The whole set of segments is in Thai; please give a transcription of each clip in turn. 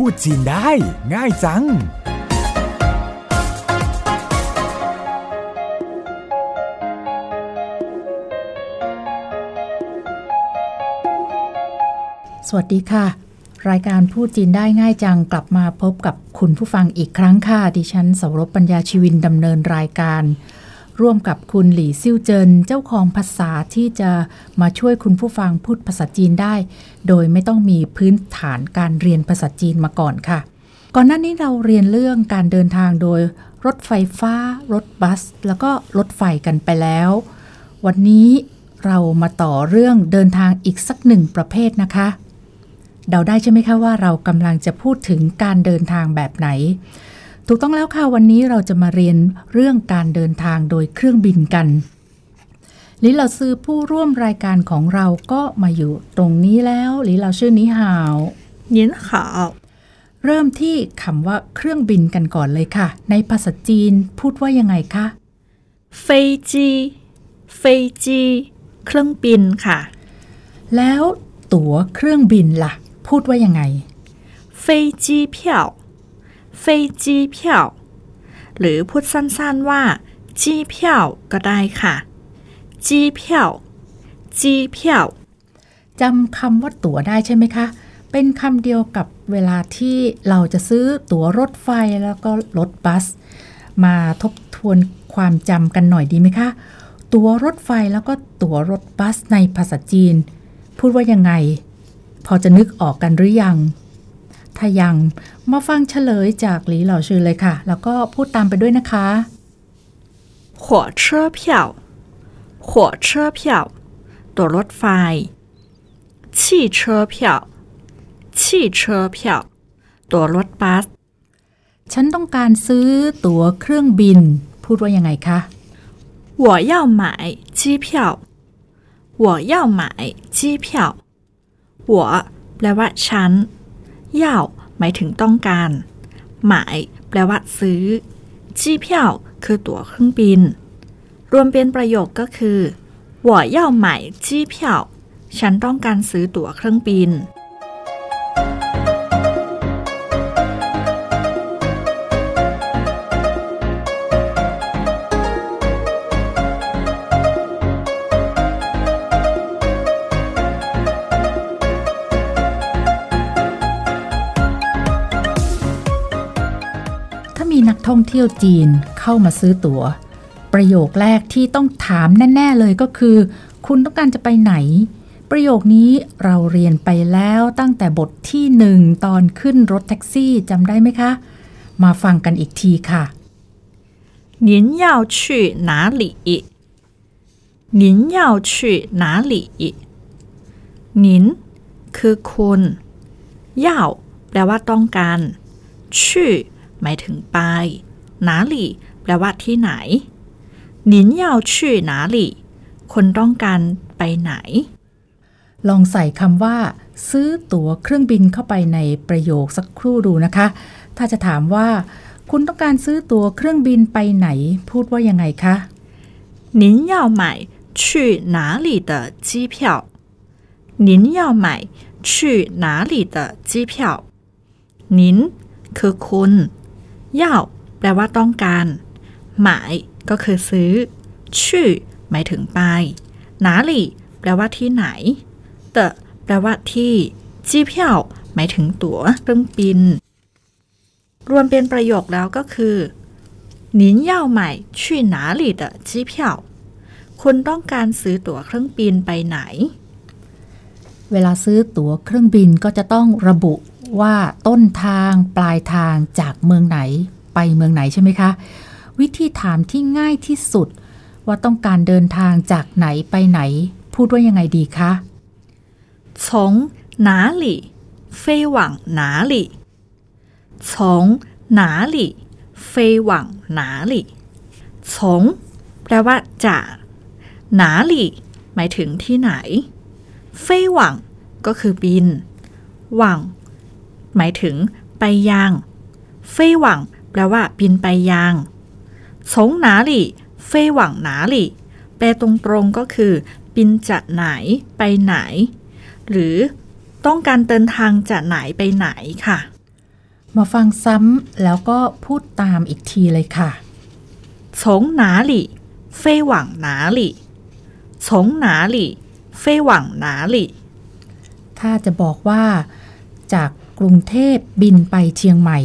พูดจีนได้ ง่ายจัง สวัสดีค่ะ รายการพูดจีนได้ง่ายจังกลับมาพบกับคุณผู้ฟังอีกครั้งค่ะ ดิฉันสวรบปัญญาชีวินดำเนินรายการ ร่วมกับคุณหลี่ซิ่วเจินเจ้าของภาษาที่จะมาช่วยคุณผู้ฟังพูดภาษาจีนได้ โดยไม่ต้องมีพื้นฐานการเรียนภาษาจีนมาก่อนค่ะ ก่อนหน้านี้เราเรียนเรื่องการเดินทางโดยรถไฟฟ้า รถบัส แล้วก็รถไฟกันไปแล้ว วันนี้เรามาต่อเรื่องเดินทางอีกสักหนึ่งประเภทนะคะ เดาได้ใช่ไหมคะว่าเรากำลังจะพูดถึงการเดินทางแบบไหน ถูกต้องแล้วค่ะ วันนี้เราจะมาเรียนเรื่องการเดินทางโดยเครื่องบินกัน ลิลาซื้อผู้ร่วมรายการของเราก็มาอยู่ตรงนี้แล้วลิลาชื่อนิฮาวเย็นขาวเริ่มที่คำว่าเครื่องบินกันก่อนเลยค่ะ ในภาษาจีนพูดว่ายังไงคะเฟจีเฟจีเครื่องบินค่ะ แล้วตั๋วเครื่องบินละ่ะ พูดว่ายังไงเฟจีเพียว เฟยจีเพียวหรือพูดสั้นๆว่า จีเพียวก็ได้ค่ะ จีเพียวจีเพียวจำคำว่าตั๋วได้ใช่ไหมคะ เป็นคำเดียวกับเวลาที่เราจะซื้อตั๋วรถไฟแล้วก็รถบัส มาทบทวนความจำกันหน่อยดีไหมคะ ตั๋วรถไฟแล้วก็ตั๋วรถบัสในภาษาจีน พูดว่ายังไง พอจะนึกออกกันหรือยัง ถ้ายังมาฟังเฉลยจากหลีเหล่าชื่อเลยค่ะ แล้วก็พูดตามไปด้วยนะคะ 火车票火车票ตั๋วรถไฟ汽车票汽车票ตั๋วรถบัส ฉันต้องการซื้อตั๋วเครื่องบิน พูดว่ายังไงคะ 我要买机票我要买机票我แปลว่าฉัน 要หมายถึงต้องการหมายแปลว่าซื้อจีเพียวคือตั๋วเครื่องบิน รวมเป็นประโยคก็คือ我要买机票ฉันต้องการซื้อตั๋วเครื่องบิน ท่องเที่ยวจีนเข้ามาซื้อตัว๋ว ประโยคแรกที่ต้องถามแน่ ๆ เลยก็คือ คุณต้องการจะไปไหน ประโยคนี้เราเรียนไปแล้วตั้งแต่บทที่หนึ่งตอนขึ้นรถแท็กซี่จำได้ไหมคะ มาฟังกันอีกทีค่ะ 您要去哪里您要去哪里您คือคุณ要แปลว่าต้องการชื่อ หมายถึงไป哪里แปลว่าที่ไหน您要去哪里คนต้องการไปไหน ลองใส่คำว่า ซื้อตั๋วเครื่องบินเข้าไปในประโยคสักครู่ดูนะคะ ถ้าจะถามว่า คุณต้องการซื้อตั๋วเครื่องบินไปไหน พูดว่ายังไงคะ 您要买去哪里的机票您要买去哪里的机票您คือคุณ 要แปลว่าต้องการ หมายก็คือซื้อ ชื่อหมายถึงไปหนาหลี่แปลว่าที่ไหนเตแปลว่าที่จีเพียวหมายถึงตั๋วเครื่องบิน รวมเป็นประโยคแล้วก็คือ您要买去哪里的机票คุณต้องการซื้อตั๋วเครื่องบินไปไหน เวลาซื้อตั๋วเครื่องบินก็จะต้องระบุ ว่าต้นทางปลายทางจากเมืองไหน ไปเมืองไหนใช่ไหมคะ วิธีถามที่ง่ายที่สุด ว่าต้องการเดินทางจากไหนไปไหน พูดว่ายังไงดีคะ 从哪里飞往哪里从哪里飞往哪里从แปลว่าจากหนาหลี่หมายถึงที่ไหน เฟยหวังก็คือบิน หวัง หมายถึง ไปยังเฟ่หวังแปลว่าบินไปยังสงหนาหลี่เฟ่หวังหนาหลี่แปลตรงๆก็คือ บินจากไหนไปไหน หรือต้องการเดินทางจากไหนไปไหนค่ะ มาฟังซ้ำแล้วก็พูดตามอีกทีเลยค่ะสงหนาหลี่เฟ่หวังหนาหลี่สงหนาหลี่เฟ่หวังหนาหลี่ถ้าจะบอกว่า จาก กรุงเทพบินไปเชียงใหม่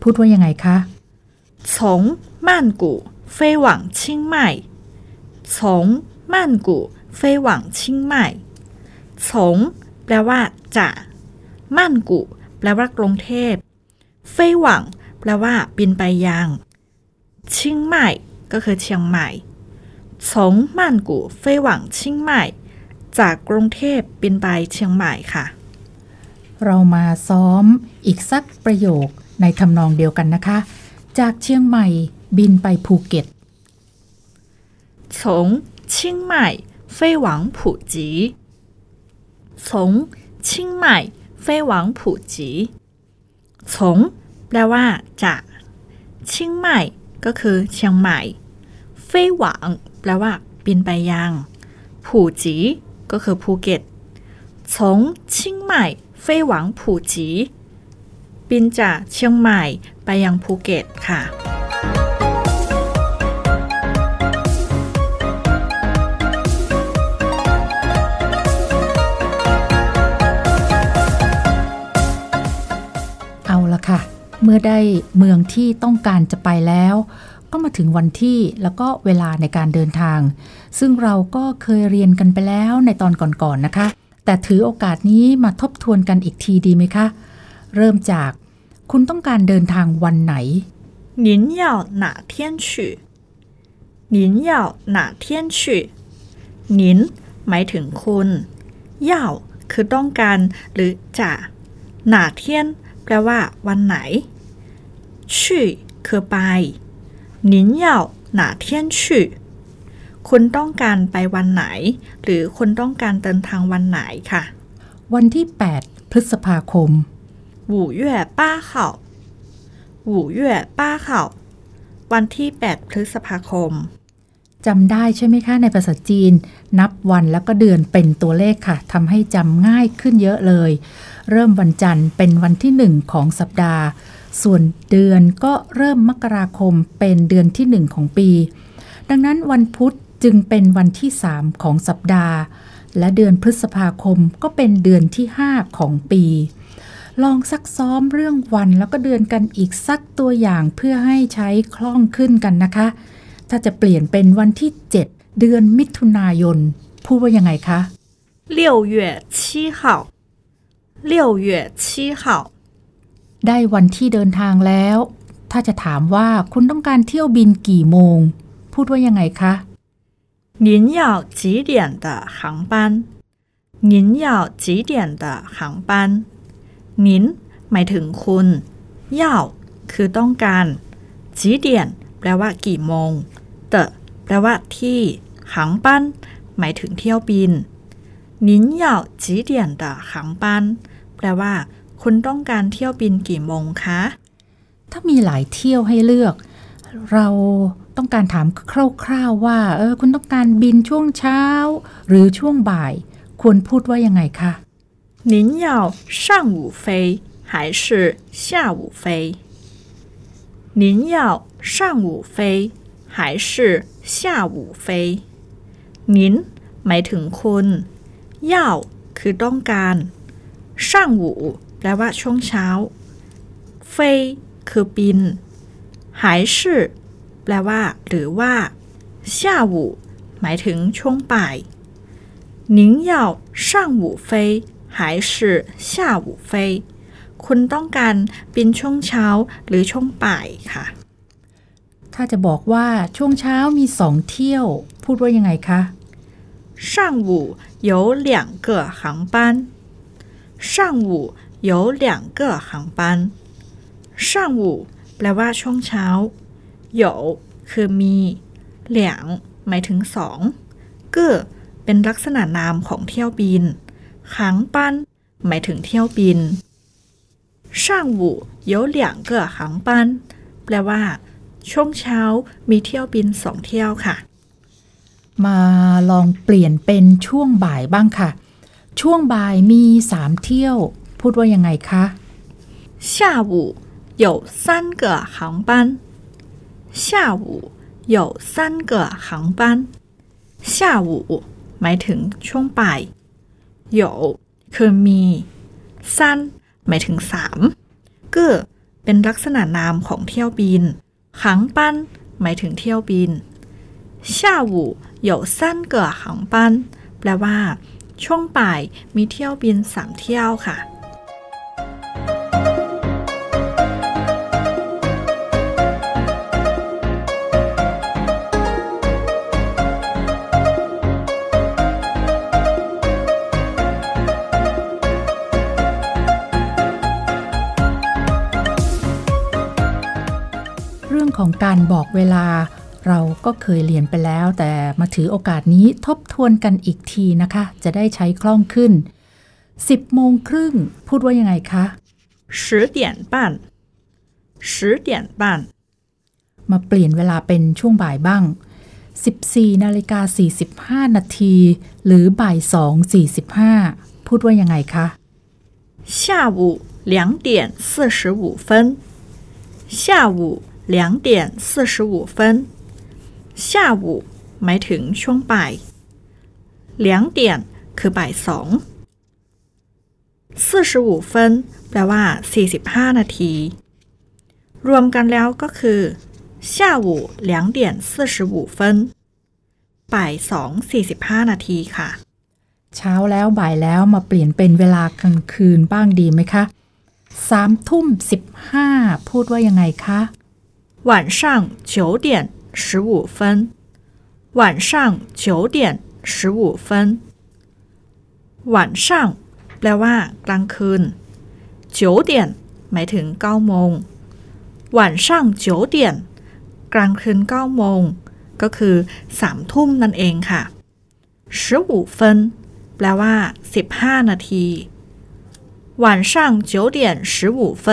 พูดว่ายังไงคะ 从曼谷飞往清迈从曼谷飞往清迈从แปลว่าจาก曼谷แปลว่ากรุงเทพ飞往แปลว่า บินไปยังชิงใหม่ก็คือเชียงใหม่从曼谷飞往清迈จากกรุงเทพบินไปเชียงใหม่ค่ะ เรามาซ้อมอีกสักประโยคในทำนองเดียวกันนะคะ จากเชียงใหม่บินไปภูเก็ต 从清迈飞往普吉，从清迈飞往普吉。从แปลว่าจากชิงใหม่ก็คือเชียงใหม่เฟยหวังแปลว่า บินไปยังผู่จีก็คือภูเก็ต เฟ่หวังผูจีบินจากเชียงใหม่ไปยังภูเก็ตค่ะ เอาละค่ะ เมื่อได้เมืองที่ต้องการจะไปแล้ว ก็มาถึงวันที่แล้วก็เวลาในการเดินทาง ซึ่งเราก็เคยเรียนกันไปแล้วในตอนก่อนๆนนะคะ แต่ถือโอกาสนี้มาทบทวนกันอีกทีดีไหมคะ เริ่มจากคุณต้องการเดินทางวันไหน 您要哪天去？您要哪天去？您หมายถึงคุณ要คือต้องการ หรือจะหนาเทียนแปลว่า วันไหน去คือไป您要哪天去 คุณต้องการไปวันไหน หรือคุณต้องการเดินทางวันไหนค่ะ วันที่ 8 พฤษภาคมหวูเย่ป้าเข่าหวูเย่ป้าเข่าวันที่ 8 พฤษภาคมจำได้ใช่ไหมคะในภาษาจีน นับวันแล้วก็เดือนเป็นตัวเลขค่ะทำให้จำง่ายขึ้นเยอะเลย เริ่มวันจันทร์เป็นวันที่ 1 ของสัปดาห์ ส่วนเดือนก็เริ่มมกราคมเป็นเดือนที่ 1 ของปี ดังนั้นวันพุธ จึงเป็นวันที่ 3 ของสัปดาห์ และเดือนพฤษภาคมก็เป็นเดือนที่ 5 ของปี ลองซักซ้อมเรื่องวันแล้วก็เดือนกันอีกสักตัวอย่างเพื่อให้ใช้คล่องขึ้นกันนะคะ ถ้าจะเปลี่ยนเป็นวันที่ 7 เดือนมิถุนายน พูดว่ายังไงคะ 六月七号，六月七号， ได้วันที่เดินทางแล้ว ถ้าจะถามว่าคุณต้องการเที่ยวบินกี่โมง พูดว่ายังไงคะ 您要几点的航班？您要几点的航班？您หมายถึงคุณ要คือต้องการ几点แปลว่ากี่โมง的แปลว่าที่航班หมายถึงเที่ยวบิน您要几点的航班แปลว่า คุณต้องการเที่ยวบินกี่โมงคะ ถ้ามีหลายเที่ยวให้เลือก เรา ต้องการถามคร่าวๆว่า เออ คุณต้องการบินช่วงเช้า หรือช่วงบ่าย ควรพูดว่ายังไงคะ 您要上午飞还是下午飞？您要上午飞还是下午飞？您หมายถึงคุณ要คือต้องการ上午แปลว่าช่วงเช้า飞คือบิน还是 แปลว่า หรือว่า下午หมายถึงช่วงบ่าย您要上午飞还是下午飞คุณต้องการบินช่วงเช้าหรือช่วงบ่ายค่ะ ถ้าจะบอกว่าช่วงเช้ามีสองเที่ยว พูดว่ายังไงคะ 上午有两个航班上午有两个航班上午แปลว่าช่วงเช้า 有คือมีเหลียงหมายถึงสองเก้อเป็นลักษณะนามของเที่ยวบินหางปันหมายถึงเที่ยวบิน上午有两个航班แปลว่า ช่วงเช้ามีเที่ยวบินสองเที่ยวค่ะ มาลองเปลี่ยนเป็นช่วงบ่ายบ้างค่ะ ช่วงบ่ายมีสามเที่ยว พูดว่ายังไงคะ 下午 有三个航班。 下午有三个航班。下午หมายถึงช่วงบ่าย有คือมีสั้นหมายถึงสามเก็เป็นลักษณะนามของเที่ยวบิน航班หมายถึงเที่ยวบิน下午有三个航班แปลว่า ช่วงบ่ายมีเที่ยวบินสามเที่ยวค่ะ ของการบอกเวลา เราก็เคยเรียนไปแล้ว แต่มาถือโอกาสนี้ทบทวนกันอีกทีนะคะ จะได้ใช้คล่องขึ้น 10โมงครึ่งพูดว่ายังไงคะ 十点半十点半 มาเปลี่ยนเวลาเป็นช่วงบ่ายบ้าง 14นาฬิกา45 นาที หรือบ่าย2 45 พูดว่ายังไงคะ 下午两点四十五分下午 两点四十五分下午หมายถึงช่วงบ่าย两点คือบ่ายสอง四十五分แปลว่า 45 นาที รวมกันแล้วก็คือ下午两点四十五分บ่ายสองสี่สิบห้านาทีค่ะ เช้าแล้วบ่ายแล้วมาเปลี่ยนเป็นเวลากลางคืนบ้างดีไหมคะสามทุ่มสิบห้าพูดว่ายังไงคะ 晚上九点十五分，晚上九点十五分。晚上แปลว่า กลางคืน九点หมายถึง9โมง晚上九点กลางคืน9โมง ก็คือ3ทุ่มนั่นเองค่ะ十五分แปลว่า 15 นาที晚上九点十五分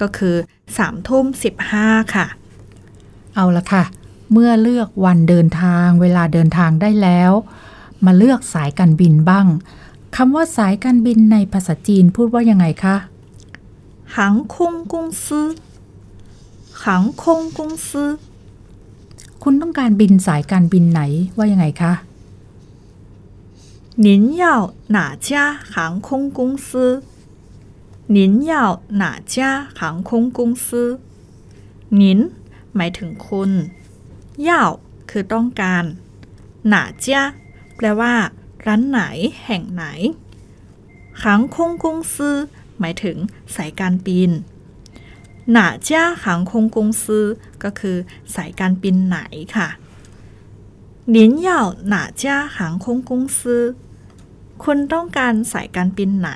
ก็คือ3ทุ่ม15 ค่ะ เอาละค่ะ เมื่อเลือกวันเดินทาง เวลาเดินทางได้แล้ว มาเลือกสายการบินบ้างคำว่าสายการบินในภาษาจีนพูดว่ายังไงคะ 航空公司航空公司 คุณต้องการบินสายการบินไหนว่ายังไงคะ 您要哪家航空公司您要哪家航空公司您 หมายถึงคุณ要คือต้องการหนาจ้าแปลว่า ร้านไหน แห่งไหน航空公司หมายถึง สายการบินหนาจ้า航空公司ก็คือ สายการบินไหนค่ะ您要哪家航空公司คุณต้องการสายการบินไหน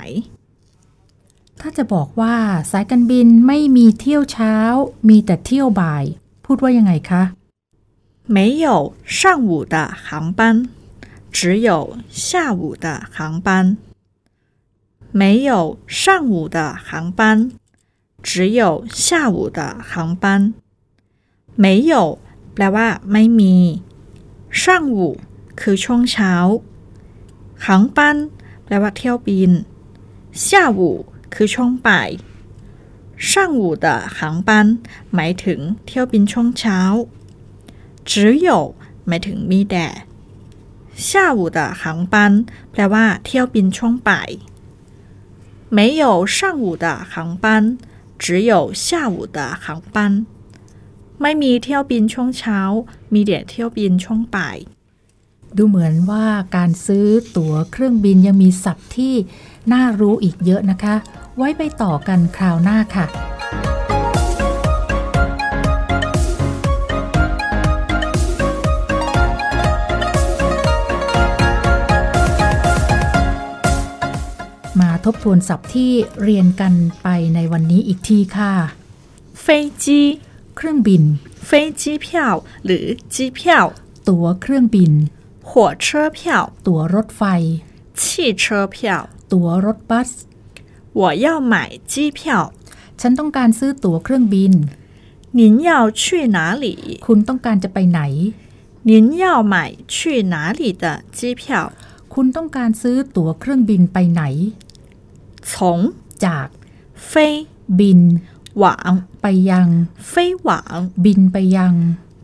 ถ้าจะบอกว่าสายการบินไม่มีเที่ยวเช้า มีแต่เที่ยวบ่าย พูดว่ายังไงคะ 没有上午的航班，只有下午的航班。没有上午的航班，只有下午的航班。没有แปลว่า ไม่มี上午คือช่วงเช้า航班แปลว่าเที่ยวบิน下午คือช่วงบ่าย 上午的航班หมายถึงเที่ยวบินช่วงเช้า只有หมายถึงมีแต่下午的航班แปลว่า เที่ยวบินช่วงบ่าย没有上午的航班只有下午的航班ไม่มีเที่ยวบินช่วงเช้า มีแต่เที่ยวบินช่วงบ่าย ดูเหมือนว่าการซื้อตั๋วเครื่องบินยังมีศัพท์ที่ น่ารู้อีกเยอะนะคะ ไว้ไปต่อกันคราวหน้าค่ะ มาทบทวนศัพท์ที่เรียนกันไปในวันนี้อีกทีค่ะ 飞机 เครื่องบิน 飞机票หรือ机票 ตั๋วเครื่องบิน 火车票 ตั๋วรถไฟ 汽车票 ตั๋วรถบัส 我要买机票 ฉันต้องการซื้อตั๋วเครื่องบิน 您要去哪里 คุณต้องการจะไปไหน 您要买去哪里的机票 คุณต้องการซื้อตั๋วเครื่องบินไปไหน 从 จาก 飞 บิน 往 往 ไปยัง 飞往 บินไปยัง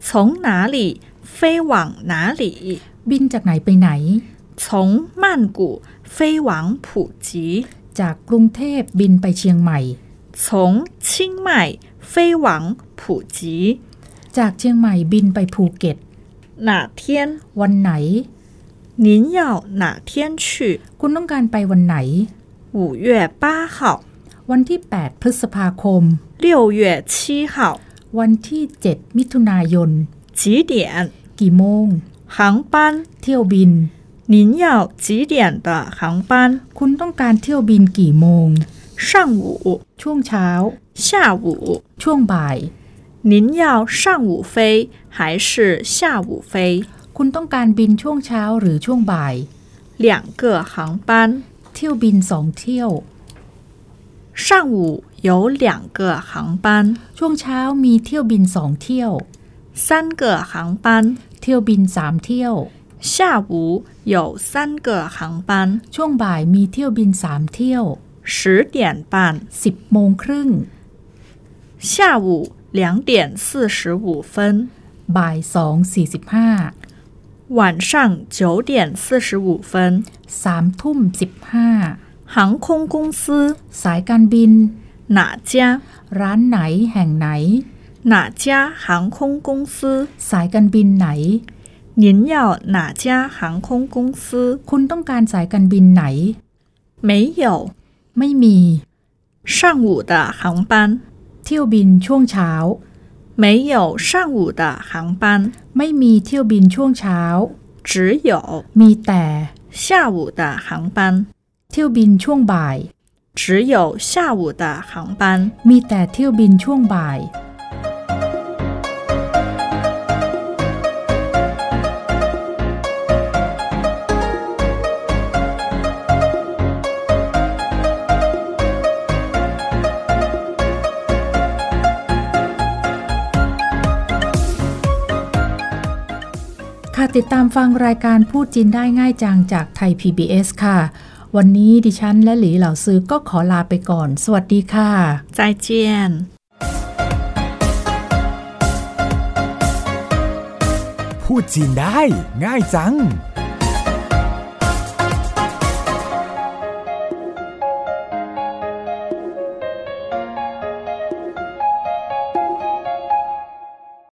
从哪里飞往哪里 บินจากไหนไปไหน 从曼谷飞往普吉 จากกรุงเทพบินไปเชียงใหม่ 从清迈飞往普吉 จากเชียงใหม่บินไปภูเก็ต 哪天 วันไหน 您要哪天去 คุณต้องการไปวันไหน 五月八号 วันที่ 8 พฤษภาคม 六月七号 วันที่ 7 มิถุนายน 几点 กี่โมง 航班 เที่ยวบิน 您要几点的航班 คุณต้องการเที่ยวบินกี่โมง 上午 ช่วงเช้า 下午 ช่วงบ่าย 您要上午飞还是下午飞 คุณต้องการบินช่วงเช้าหรือช่วงบ่าย 两个航班 เที่ยวบินสองเที่ยว 上午有两个航班 ช่วงเช้ามีเที่ยวบินสองเที่ยว 三个航班 เที่ยวบินสามเที่ยว 下午有三个航班 ช่วงบ่ายมีเที่ยวบินสามเที่ยว 十点半 10โมงครึ่ง 下午两点四十五分 บ่ายสองสี่สิบห้า 晚上九点四十五分 สามทุ่มสิบห้า 航空公司 สายการบิน 哪家 ร้านไหนแห่งไหน 哪家航空公司 สายการบินไหน 您要哪家航空公司 คุณต้องการสายการบินไหน 没有 ไม่มี 上午的航班 เที่ยวบินช่วงเช้า 没有上午的航班 ไม่มีเที่ยวบินช่วงเช้า 只有 มีแต่ 下午的航班 เที่ยวบินช่วงบ่าย 只有下午的航班 มีแต่เที่ยวบินช่วงบ่าย ค่ะติดตามฟังรายการพูดจีนได้ง่ายจังจากไทย PBS ค่ะ วันนี้ดิฉันและหลีเหล่าซื้อก็ขอลาไปก่อน สวัสดีค่ะ再见。พูดจีนได้ง่ายจัง